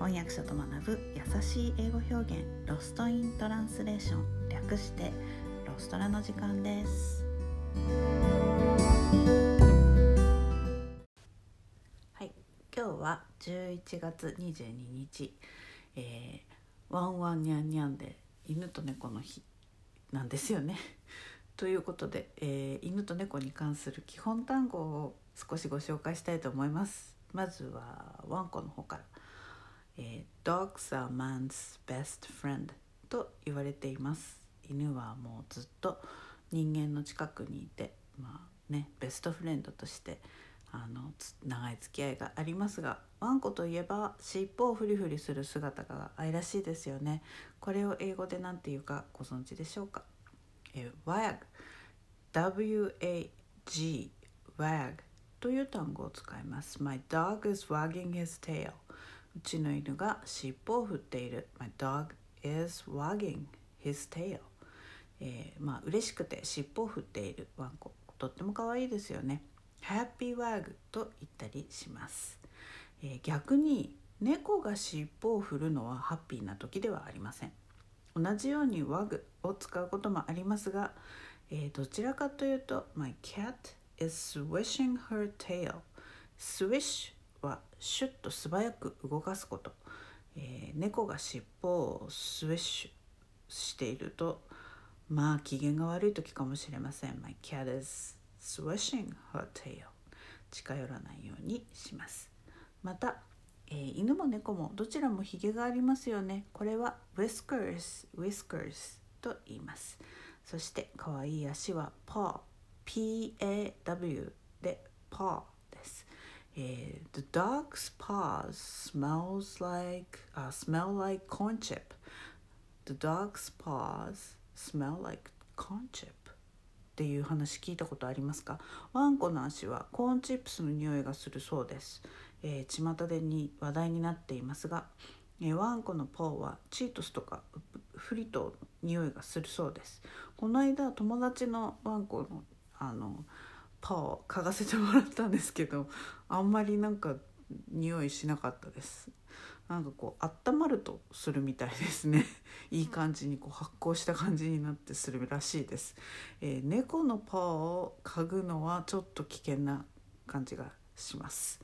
翻訳者と学ぶ優しい英語表現ロストイントランスレーション略してロストラの時間です。はい今日は11月22日、えー、ワンワンニャンニャンで犬と猫の日なんですよね。ということで、えー、犬と猫に関する基本単語を少しご紹介したいと思います。まずはワンコの方から、えー、Dogs are man's best friend と言われています。犬はもうずっと人間の近くにいてまあねベストフレンドとしてあの長い付き合いがありますがワンコといえば尻尾をフリフリする姿が愛らしいですよね。これを英語で何て言うかご存知でしょうか？え WAG W-A-G WAG という単語を使います。My dog is wagging his tail うちの犬が尻尾を振っている。My dog is wagging his tail. えー、まあ嬉しくて尻尾を振っている。ワンコ。とっても可愛いですよね。Happy Wag と言ったりします、えー、逆に猫が尻尾を振るのはハッピーな時ではありません。同じように Wag を使うこともありますが、えー、どちらかというと My cat is swishing her tail. Swish はシュッと素早く動かすこと、えー、猫が尻尾をスウィッシュしているとまあ機嫌が悪い時かもしれません。My cat is swishing her tail 近寄らないようにします。また、えー、犬も猫もどちらもヒゲがありますよね。これは whiskers whiskers と言います。そして可愛い足は paw P-A-W で paw です、えー、The dog's paws smells like、uh, smell like corn chip. The dog's paws smell like corn chip. っていう話聞いたことありますか？ワンコの足はコーンチップスの匂いがするそうです、えー、巷でに話題になっていますが、えー、ワンコのポーはチートスとかフリトの匂いがするそうです。この間友達のワンコのあのパを嗅がせてもらったんですけどあんまりなんか匂いしなかったです。なんかこう温まるとするみたいですね。いい感じにこう発酵した感じになってするらしいです、えー、猫のパーを嗅ぐのはちょっと危険な感じがします。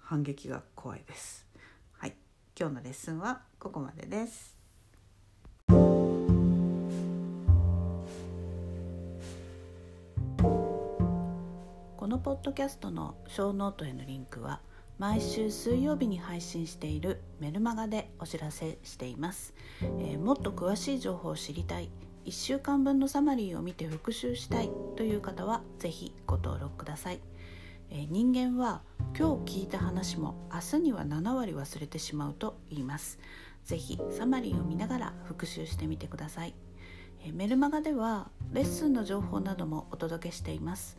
反撃が怖いです。はい。今日のレッスンはここまでですのポッドキャストのショーノートへのリンクは「毎週水曜日に配信しているメルマガでお知らせしています、えー、もっと詳しい情報を知りたい1週間分のサマリーを見て復習したいという方は是非ご登録ください、えー、人間は今日聞いた話も明日には7割忘れてしまうと言います。是非サマリーを見ながら復習してみてください。メルマガではレッスンの情報などもお届けしています。